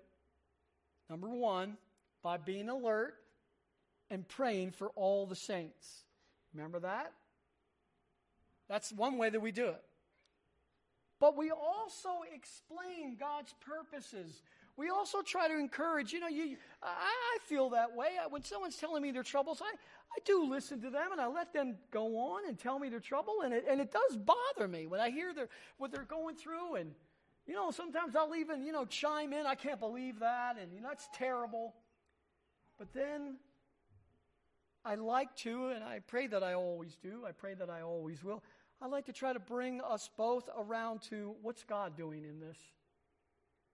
Number one, by being alert and praying for all the saints. Remember that? That's one way that we do it. But we also explain God's purposes. We also try to encourage, you know, you, I, I feel that way. When someone's telling me their troubles, I, I do listen to them and I let them go on and tell me their trouble. And it, and it does bother me when I hear their, what they're going through. And, you know, sometimes I'll even, you know, chime in, I can't believe that, and, you know, that's terrible. But then I like to, and I pray that I always do, I pray that I always will, I like to try to bring us both around to what's God doing in this?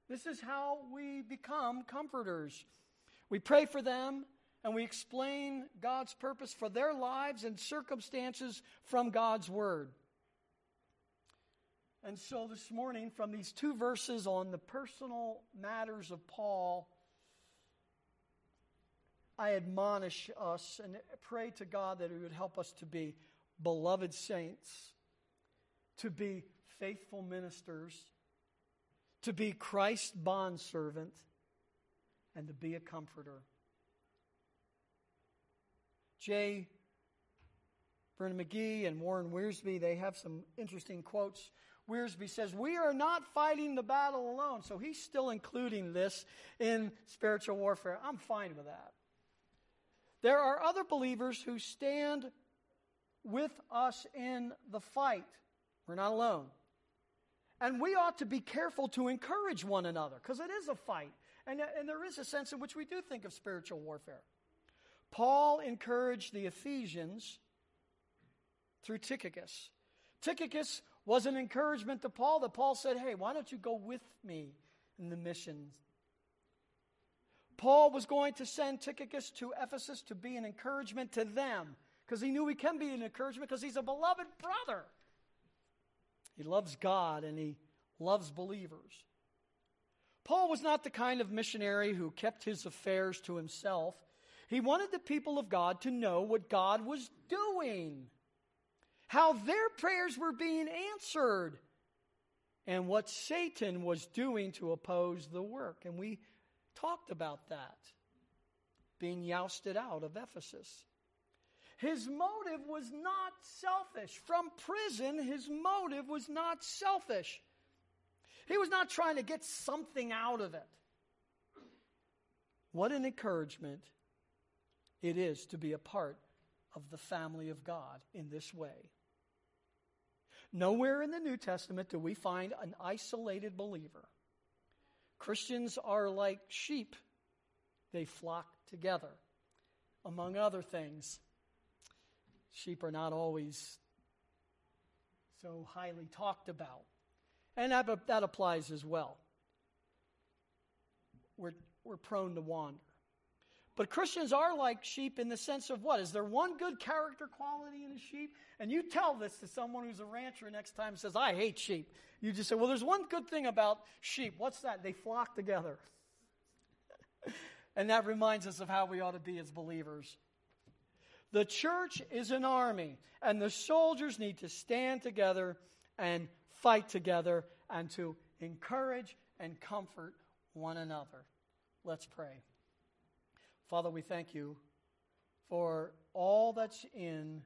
This is how we become comforters. We pray for them and we explain God's purpose for their lives and circumstances from God's Word. And so this morning, from these two verses on the personal matters of Paul, I admonish us and pray to God that He would help us to be beloved saints, to be faithful ministers, to be Christ's bondservant, and to be a comforter. J. Vernon McGee and Warren Wiersbe, they have some interesting quotes Wiersbe says, We are not fighting the battle alone. So he's still including this in spiritual warfare. I'm fine with that. There are other believers who stand with us in the fight. We're not alone. And we ought to be careful to encourage one another because it is a fight. And, and there is a sense in which we do think of spiritual warfare. Paul encouraged the Ephesians through Tychicus. Tychicus was an encouragement to Paul that Paul said, Hey, why don't you go with me in the missions? Paul was going to send Tychicus to Ephesus to be an encouragement to them because he knew he can be an encouragement because he's a beloved brother. He loves God and he loves believers. Paul was not the kind of missionary who kept his affairs to himself. He wanted the people of God to know what God was doing how their prayers were being answered, and what Satan was doing to oppose the work. And we talked about that being jousted out of Ephesus. His motive was not selfish. From prison, his motive was not selfish. He was not trying to get something out of it. What an encouragement it is to be a part of the family of God in this way. Nowhere in the New Testament do we find an isolated believer. Christians are like sheep, they flock together. Among other things, sheep are not always so highly talked about. And that, that applies as well. We're, we're prone to wander. But Christians are like sheep in the sense of what? Is there one good character quality in a sheep? And you tell this to someone who's a rancher next time says, I hate sheep. You just say, well, there's one good thing about sheep. What's that? They flock together. and that reminds us of how we ought to be as believers. The church is an army, and the soldiers need to stand together and fight together and to encourage and comfort one another. Let's pray. Father, we thank you for all that's in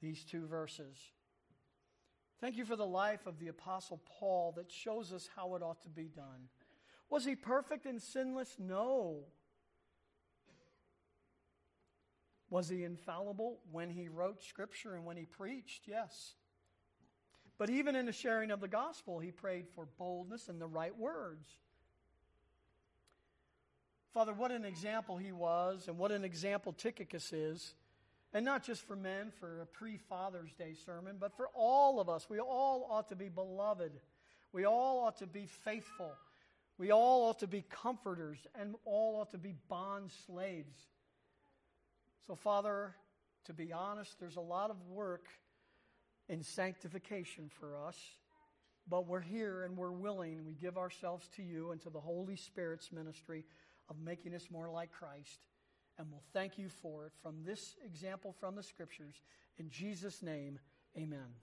these two verses. Thank you for the life of the Apostle Paul that shows us how it ought to be done. Was he perfect and sinless? No. Was he infallible when he wrote Scripture and when he preached? Yes. But even in the sharing of the gospel, he prayed for boldness and the right words. Father, what an example he was, and what an example Tychicus is. And not just for men, for a pre Father's Day sermon, but for all of us. We all ought to be beloved. We all ought to be faithful. We all ought to be comforters, and all ought to be bond slaves. So, Father, to be honest, there's a lot of work in sanctification for us, but we're here and we're willing. We give ourselves to you and to the Holy Spirit's ministry of making us more like Christ. And we'll thank you for it from this example from the scriptures. In Jesus' name, amen.